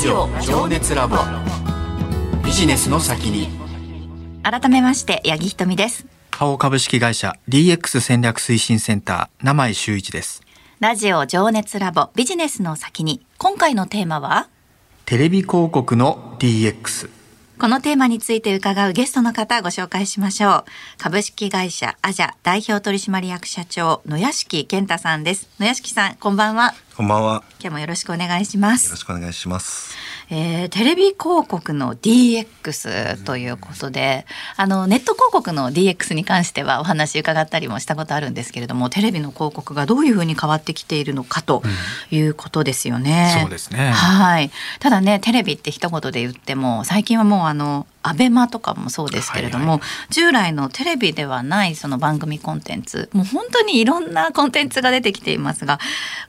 ジオ情熱ラボ。ビジネスの先に。改めまして八木ひとみです。花王株式会社 DX 戦略推進センター名井修一です。ラジオ情熱ラボビジネスの先に。今回のテーマは？テレビ広告の DX このテーマについて伺うゲストの方ご紹介しましょう株式会社アジャ代表取締役社長野屋敷健太さんです野屋敷さんこんばんはこんばんは。今日もよろしくお願いしますよろしくお願いします。えーテレビ広告の DX ということで、あのネット広告の DX に関してはお話伺ったりもしたことあるんですけれどもテレビの広告がどういうふうに変わってきているのかということですよね。そうですねはい。ただねテレビって一言で言っても最近はもうあのアベマとかもそうですけれども、はい従来のテレビではないその番組コンテンツもう本当にいろんなコンテンツが出てきていますが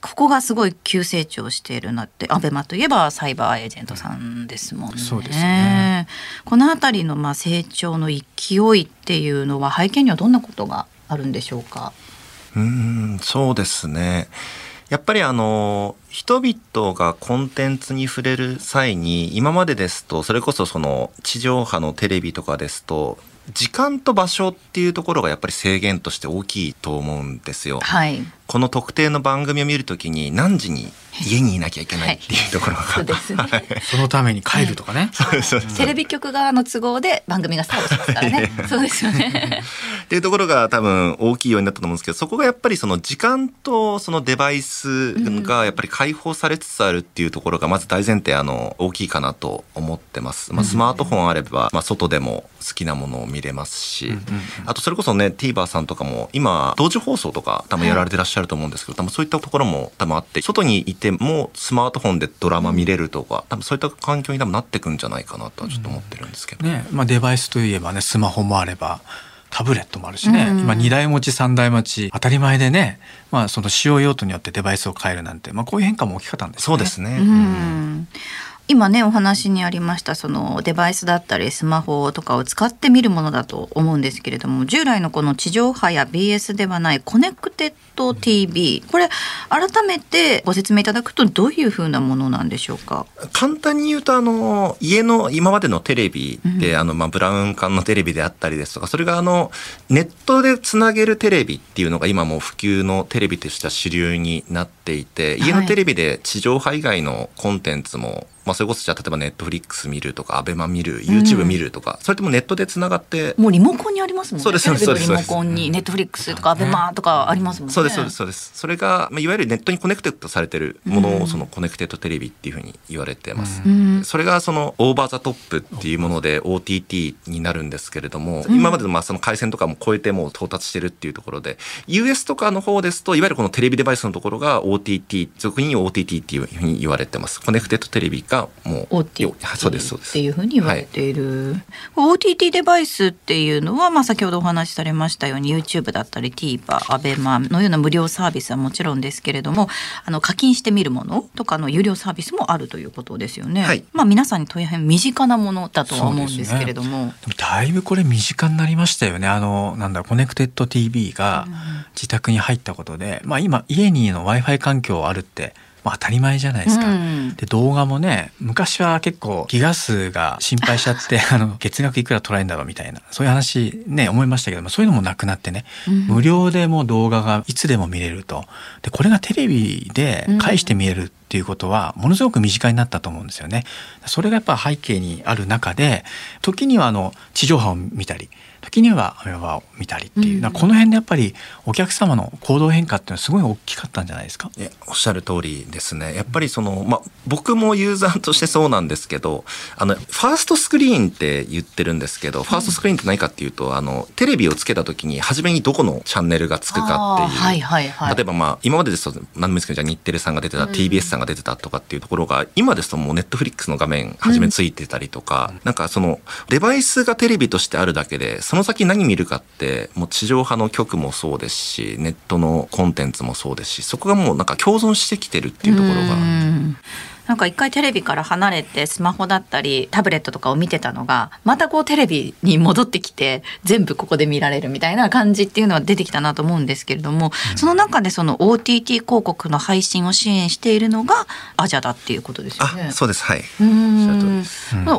ここがすごい急成長しているなってアベマといえばサイバーエージェントさんですもんね。そうですよねこの辺りのまあ成長の勢いっていうのは背景にはどんなことがあるんでしょうか？うーん、そうですね。やっぱりあの人々がコンテンツに触れる際に今までですとそれこそその地上波のテレビとかですと時間と場所っていうところがやっぱり制限として大きいと思うんですよ。はい。この特定の番組を見るときに何時に家にいなきゃいけないっていうところが、そうですね。そのために帰るとかね、そうそうそうテレビ局側の都合で番組がスタートしますからね。そうですよね。っていうところが多分大きいようになったと思うんですけどそこがやっぱりその時間とそのデバイスがやっぱり解放されつつあるっていうところがまず大前提あの大きいかなと思ってます、まあ、スマートフォンあれば、まあ、外でも好きなものを見れますし、あとそれこそね TVer さんとかも今同時放送とか多分やられてらっしゃると思うんですけど多分そういったところも多分あって外にいてもスマートフォンでドラマ見れるとか多分そういった環境に多分なってくんじゃないかなとはちょっと思ってるんですけど。ねまあ、デバイスといえばねスマホもあればタブレットもあるしね、うん今2台持ち3台持ち当たり前でね、まあ、その使用用途によってデバイスを変えるなんて、まあ、こういう変化も大きかったんですよね。そうですね、うん今ねお話にありましたそのデバイスだったりスマホとかを使って見るものだと思うんですけれども従来のこの地上波や BS ではないコネクテッド TV これ改めてご説明いただくとどういうふうなものなんでしょうか？簡単に言うとあの家の今までのテレビで、あのまあブラウン管のテレビであったりですとかそれがあのネットでつなげるテレビっていうのが今もう普及のテレビとしては主流になっていて家のテレビで地上波以外のコンテンツも、まあ、それこそじゃあ例えばネットフリックス見るとかアベマ見る YouTube 見るとか、それともネットでつながってもうリモコンにありますもんね。そうですそうですモコンにネットフリックスとかアベマとかありますもんね。そうですそうです。そうですそれが、まあ、いわゆるネットにコネクテッドされてるものをそのコネクテッドテレビっていうふうに言われてます、ん。それがそのオーバーザトップっていうもので OTT になるんですけれども、今までのまあその回線とかも超えてもう到達してるっていうところで US とかの方ですといわゆるこのテレビデバイスのところが OTT 俗に OTT っていうふうに言われてます。コネクテッドテレビがもう OTT そうですそうですっていうふうに言われている、OTT デバイスっていうのは、まあ、先ほどお話しされましたように YouTube だったり TVer、ABEMA のような無料サービスはもちろんですけれどもあの課金してみるものとかの有料サービスもあるということですよね。はいまあ、皆さんに大変身近なものだとは思うんですけれども。でもだいぶこれ身近になりましたよね。あの、なんだコネクテッド TV が自宅に入ったことで、まあ今、家にの Wi-Fi 環境あるって、まあ当たり前じゃないですか。うんで、動画もね、昔は結構ギガ数が心配しちゃって、あの、月額いくら取られるんだろうみたいな、そういう話ね、思いましたけども、そういうのもなくなってね、無料でもう動画がいつでも見れると。で、これがテレビで返して見えるっていうことは、ものすごく身近になったと思うんですよね。それがやっぱ背景にある中で、時にはあの、地上波を見たり、時にはアメバを見たりっていう、うん。この辺でやっぱりお客様の行動変化っていうのはすごい大きかったんじゃないですか？おっしゃる通りですね。やっぱりその、まあ、僕もユーザーとしてそうなんですけどあのファーストスクリーンって言ってるんですけど、ファーストスクリーンって何かっていうとあのテレビをつけた時に初めにどこのチャンネルがつくかっていう、はいはいはい。例えばまあ今までですと何ですけどじゃあ日テレさんが出てた、TBS さんが出てたとかっていうところが今ですともうネットフリックスの画面初めついてたりとか、なんかそのデバイスがテレビとしてあるだけでその先何見るかってもう地上波の局もそうですしネットのコンテンツもそうですしそこがもうなんか共存してきてるっていうところが。うんなんか一回テレビから離れてスマホだったりタブレットとかを見てたのがまたこうテレビに戻ってきて全部ここで見られるみたいな感じっていうのは出てきたなと思うんですけれども、その中でその OTT 広告の配信を支援しているのがアジャだっていうことですよね。あそうです。はい。うん。で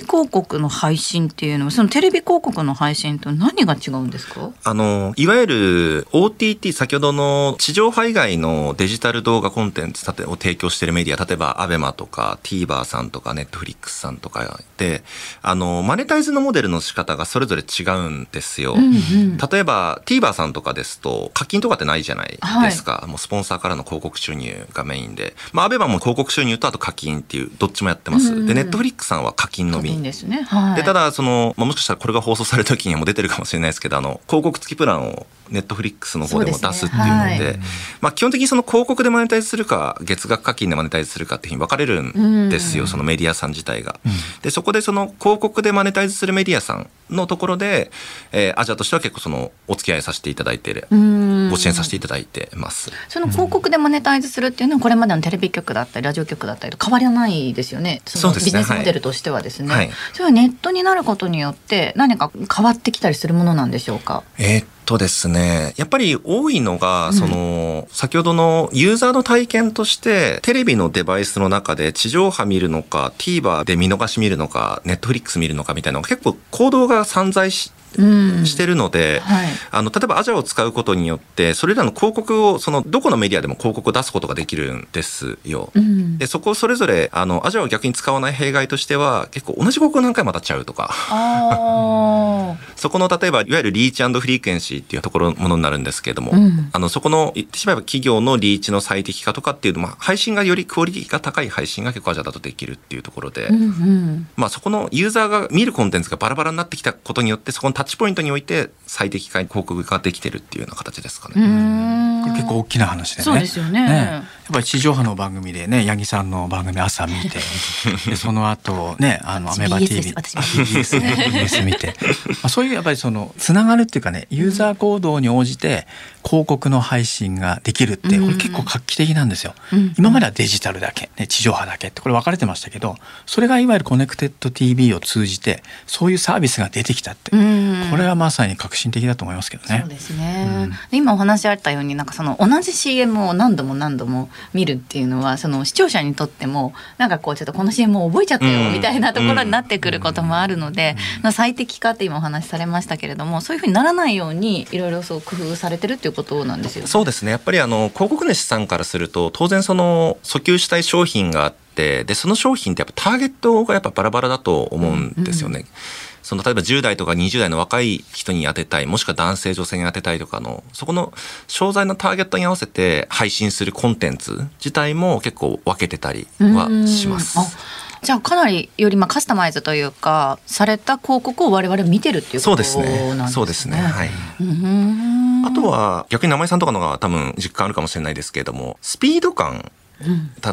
広告の配信っていうのはそのテレビ広告の配信と何が違うんですか？あのいわゆる OTT 先ほどの地上波以外のデジタル動画コンテンツを提供しているメディア例えば ABEMA とか TVer さんとか Netflix さんとかであのマネタイズのモデルの仕方がそれぞれ違うんですよ。うんうん。例えば TVer さんとかですと課金とかってないじゃないですか、もうスポンサーからの広告収入がメインで、まあ、アベマも広告収入とあと課金っていうどっちもやってます、うんうんでネットフリックさんは課金のみいいんですね。はい。でただその、まあ、もしかしたらこれが放送される時にはもう出てるかもしれないですけどあの広告付きプランをネットフリックスの方でも出すっていうのでねはいまあ、基本的にその広告でマネタイズするか月額課金でマネタイズするかっていうふうに分かれるんですよ、うんそのメディアさん自体が。でそこでその広告でマネタイズするメディアさんのところで、えーアジアとしては結構そのお付き合いさせていただいてるうんご支援させていただいてます。その広告でマネタイズするっていうのはこれまでのテレビ局だったりラジオ局だったりと変わりはないですよね。そのそうですねビジネスモデルとしてはですね。はいそれはネットになることによって何か変わってきたりするものなんでしょうか？えーっとですね、やっぱり多いのが、その、先ほどのユーザーの体験として、テレビのデバイスの中で地上波見るのか、TVer で見逃し見るのか、Netflix 見るのかみたいなのが結構行動が散在しうん。してるので、はい。あの例えばアジャを使うことによってそれらの広告をそのどこのメディアでも広告を出すことができるんですよ。うん。でそこをそれぞれあのアジャを逆に使わない弊害としては結構同じ広告を何回も当たっちゃうとかあ そこの例えばいわゆるリーチフリークエンシーっていうところのものになるんですけれども、うんあのそこの言ってしまえば企業のリーチの最適化とかっていうのも配信がよりクオリティが高い配信が結構アジャだとできるっていうところで、あ。うんうん。まあそこのユーザーが見るコンテンツがバラバラになってきたことによってそこのタッチポイントにおいて最適化広告ができてるっていうような形ですかうね。ん。これ結構大きな話でね。そうですよねやっぱり地上波の番組でね、八木さんの番組朝見て、でその後ね、あのアメバ TV す私 BS ね BS 見て、まあそういうやっぱりそのつながるっていうかね、ユーザー行動に応じて広告の配信ができるって、これ結構画期的なんですよ。うん今まではデジタルだけ、ね、地上波だけってこれ分かれてましたけど、それがいわゆるコネクテッド TV を通じてそういうサービスが出てきたって、うんこれはまさに革新的だと思いますけどね。そうですね、今お話あったようになんかその同じ CM を何度も何度も見るっていうのはその視聴者にとってもなんかこうちょっとこの CM を覚えちゃったようんみたいなところになってくることもあるので、まあ最適化って今お話しされましたけれどもそういうふうにならないようにいろいろそう工夫されてるっていうことなんですよね。そうですねやっぱりあの広告主さんからすると当然その訴求したい商品があってでその商品ってやっぱターゲットがやっぱバラバラだと思うんですよね。その例えば10代とか20代の若い人に当てたいもしくは男性女性に当てたいとかのそこの商材のターゲットに合わせて配信するコンテンツ自体も結構分けてたりはします。じゃあかなりよりまあカスタマイズというかされた広告を我々見てるっていうことそうですね。なんですね。そうですね。はい。うんあとは逆に名前さんとかのが多分実感あるかもしれないですけれどもスピード感。例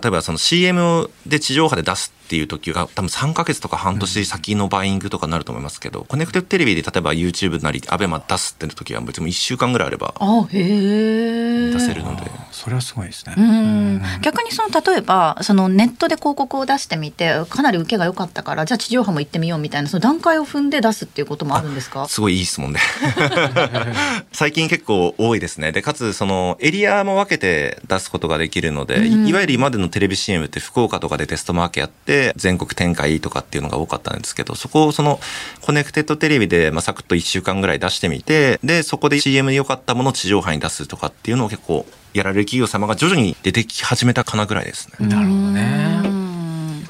えばその CM で地上波で出すっていう時が多分3ヶ月とか半年先のバイングとかになると思いますけど、コネクテッドテレビで例えば YouTube なり ABEMA 出すって時は別に1週間ぐらいあればあへえ。出せるので。それはすごいですね。うん。逆にその例えばそのネットで広告を出してみてかなり受けが良かったからじゃあ地上波も行ってみようみたいなその段階を踏んで出すっていうこともあるんですか？すごいいい質問で。最近結構多いですね。でかつそのエリアも分けて出すことができるので、うん。いいわゆる今までのテレビ CM って福岡とかでテストマーケやって全国展開とかっていうのが多かったんですけどそこをそのコネクテッドテレビでまあサクッと1週間ぐらい出してみてでそこで CM で良かったものを地上波に出すとかっていうのを結構やられる企業様が徐々に出てき始めたかなぐらいですね。なるほどね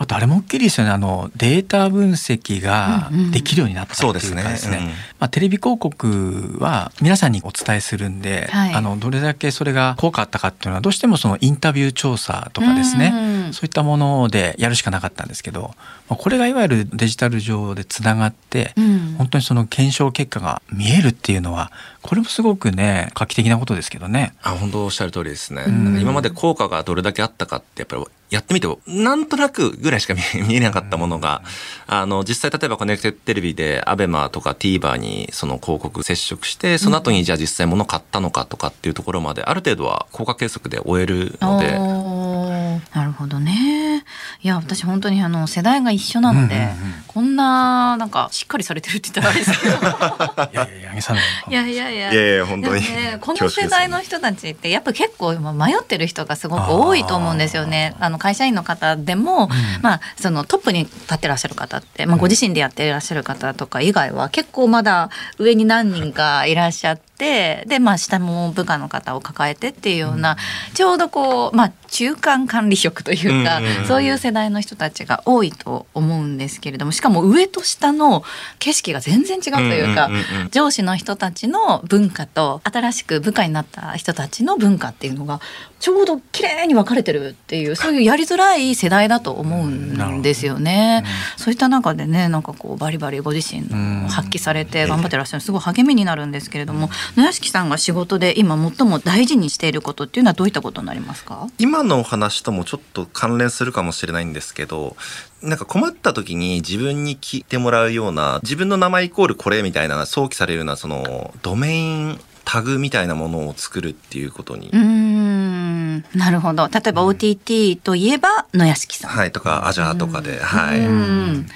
うんあとあれも大きいですよね。あのデータ分析ができるようになったっていうかそうですね。ですね、うん。まあ、テレビ広告は皆さんにお伝えするんで、はい。あのどれだけそれが効果あったかっていうのはどうしてもそのインタビュー調査とかですね、うんそういったものでやるしかなかったんですけど、まあ、これがいわゆるデジタル上でつながって、うん。本当にその検証結果が見えるっていうのはこれもすごくね画期的なことですけどね。あ本当おっしゃる通りですね、ん。なんか今まで効果がどれだけあったかってやっぱりやってみてなんとなくぐらいしか見え なかったものが、あの実際例えばコネクテッドテレビで ABEMA とか TVer にその広告接触してその後にじゃあ実際物買ったのかとかっていうところまである程度は効果計測で終えるので。なるほどね。いや私本当にあの世代が一緒なので、うんうんうん。こんななんかしっかりされてるって言ったらあれですけど。いやいやいやいやいや。いやいや本当に。ね、この世代の人たちってやっぱ結構今迷ってる人がすごく多いと思うんですよね。あの会社員の方でも、まあそのトップに立ってらっしゃる方って、まあご自身でやってらっしゃる方とか以外は結構まだ上に何人かいらっしゃって、でまあ下も部下の方を抱えてっていうような、ちょうどこうまあ中間管理職というか、うんうんうんそういう世代の人たちが多いと思うんですけれども、しかも上と下の景色が全然違うというか。うんうんうんうん。上司の人たちの文化と新しく部下になった人たちの文化っていうのがちょうど綺麗に分かれてるっていうそういうやりづらい世代だと思うんですよね。そういった中でねなんかこうバリバリご自身の発揮されて頑張ってらっしゃるすごい励みになるんですけれども野屋敷さんが仕事で今最も大事にしていることっていうのはどういったことになりますか？今のお話ともちょっと関連するかもしれないんですけどなんか困った時に自分に聞いてもらうような自分の名前イコールこれみたいな想起されるようなそのドメインタグみたいなものを作るっていうことに、うーん。なるほど。例えば OTT といえば野屋敷さん。はいとかアジャーとかで、はい、うん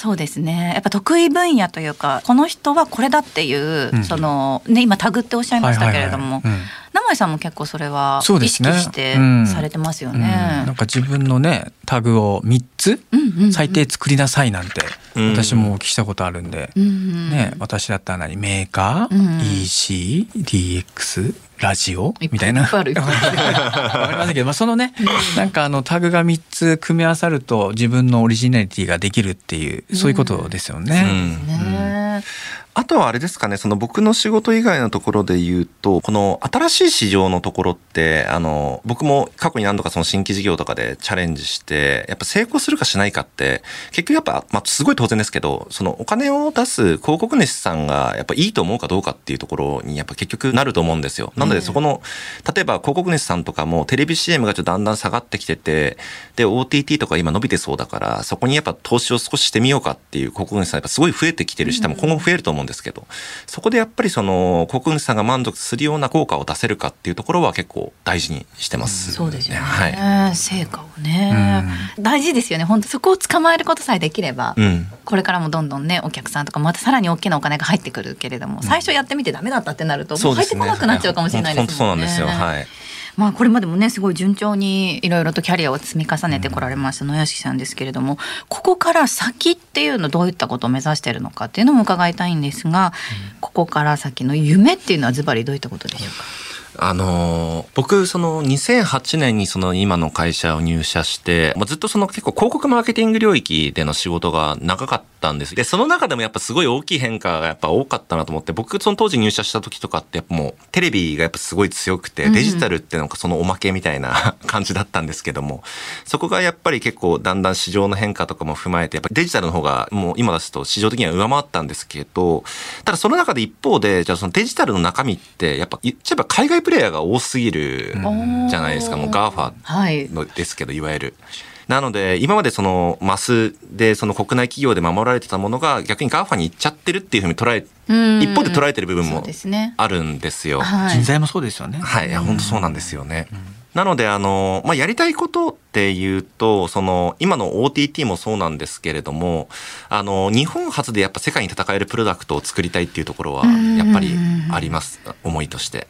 そうですね。やっぱ得意分野というかこの人はこれだっていう、うん。そのね今タグっておっしゃいましたけれども、はいはいはい。うん生井さんも結構それは意そうですね。識してうん。されてますようん。ね。なんか自分のねタグを3つうんうんうん。最低作りなさいなんてうん。私もお聞きしたことあるんで、うんうん。ね、私だったら何？メーカー、うん EC、DX、ラジオ？みたいな。わかりませんけど、まあ、そのね、なんかあのタグが3つ組み合わさると自分のオリジナリティができるっていう、そういうことですよね。うん。ねあとはあれですかね、その僕の仕事以外のところで言うと、この新しい市場のところって、あの、僕も過去に何度かその新規事業とかでチャレンジして、やっぱ成功するかしないかって、結局やっぱ、まあ、すごい当然ですけど、そのお金を出す広告主さんがやっぱいいと思うかどうかっていうところにやっぱ結局なると思うんですよ。なのでそこの、例えば広告主さんとかもテレビ CM がちょっとだんだん下がってきてて、で、OTT とか今伸びてそうだから、そこにやっぱ投資を少ししてみようかっていう広告主さんやっぱすごい増えてきてるし、多分今後も増えると思うんですけど、そこでやっぱりその広告主さんが満足するような効果を出せるかっていうところは結構大事にしてます、そうですよね、はい。成果をね、大事ですよね本当そこを捕まえることさえできれば、うん。これからもどんどんねお客さんとかまたさらに大きなお金が入ってくるけれども、最初やってみてダメだったってなるともう入ってこなくなっちゃうかもしれないですもんね。本当そうなんですよ。はい。まあこれまでもねすごい順調にいろいろとキャリアを積み重ねてこられました野屋敷さんですけれどもここから先っていうのどういったことを目指しているのかっていうのも伺いたいんですが、ここから先の夢っていうのはズバリどういったことでしょうか？あのー僕その2008年にその今の会社を入社して、まあ、ずっとその結構広告マーケティング領域での仕事が長かったんです。で、その中でもやっぱすごい大きい変化がやっぱ多かったなと思って、僕その当時入社した時とかってやっぱもうテレビがやっぱすごい強くて、デジタルってなんかそのおまけみたいな 感じだったんですけども、そこがやっぱり結構だんだん市場の変化とかも踏まえて、やっぱりデジタルの方がもう今ですと市場的には上回ったんですけど、ただその中で一方で、じゃあそのデジタルの中身ってやっぱ言っちゃえば海外プレイヤーが多すぎるじゃないですか、もう GAFA はい。のですけど、いわゆる。なので、今までそのマスでその国内企業で守られてたものが逆に GAFA に行っちゃってるっていうふうに捉え、うん一方で捉えてる部分も。あるんですよ。はい人材もそうですよね。はい、いや本当そうなんですよね。なので、あの、まあ、やりたいことっていうと、その、今の OTT もそうなんですけれども、あの、日本初でやっぱ世界に戦えるプロダクトを作りたいっていうところは、やっぱりあります、思いとして。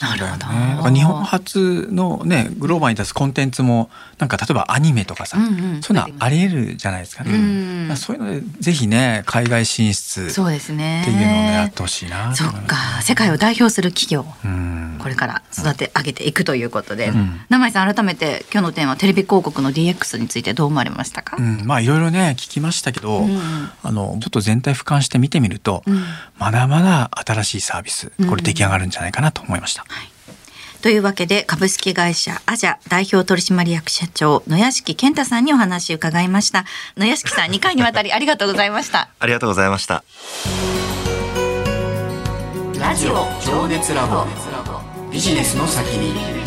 なるほど。ね日本初のねグローバルに出すコンテンツもなんか例えばアニメとかさ、うんうん。そういうのはありえるじゃないですかね、うん。そういうのでぜひね海外進出っていうそうですね。のをねやってほしいなとそっか、世界を代表する企業。うん。これから育て上げていくということで、ん生井さん改めて今日のテーマテレビ広告の DX についてどう思われましたか、うん、まあいろいろね聞きましたけど、うんあのちょっと全体俯瞰して見てみると、うんまだまだ新しいサービスこれ出来上がるんじゃないかなと思いました。というわけで株式会社アジャ代表取締役社長野屋敷健太さんにお話を伺いました。野屋敷さん2回にわたりありがとうございました。ありがとうございました。ラジオ情熱ラボ。ビジネスの先に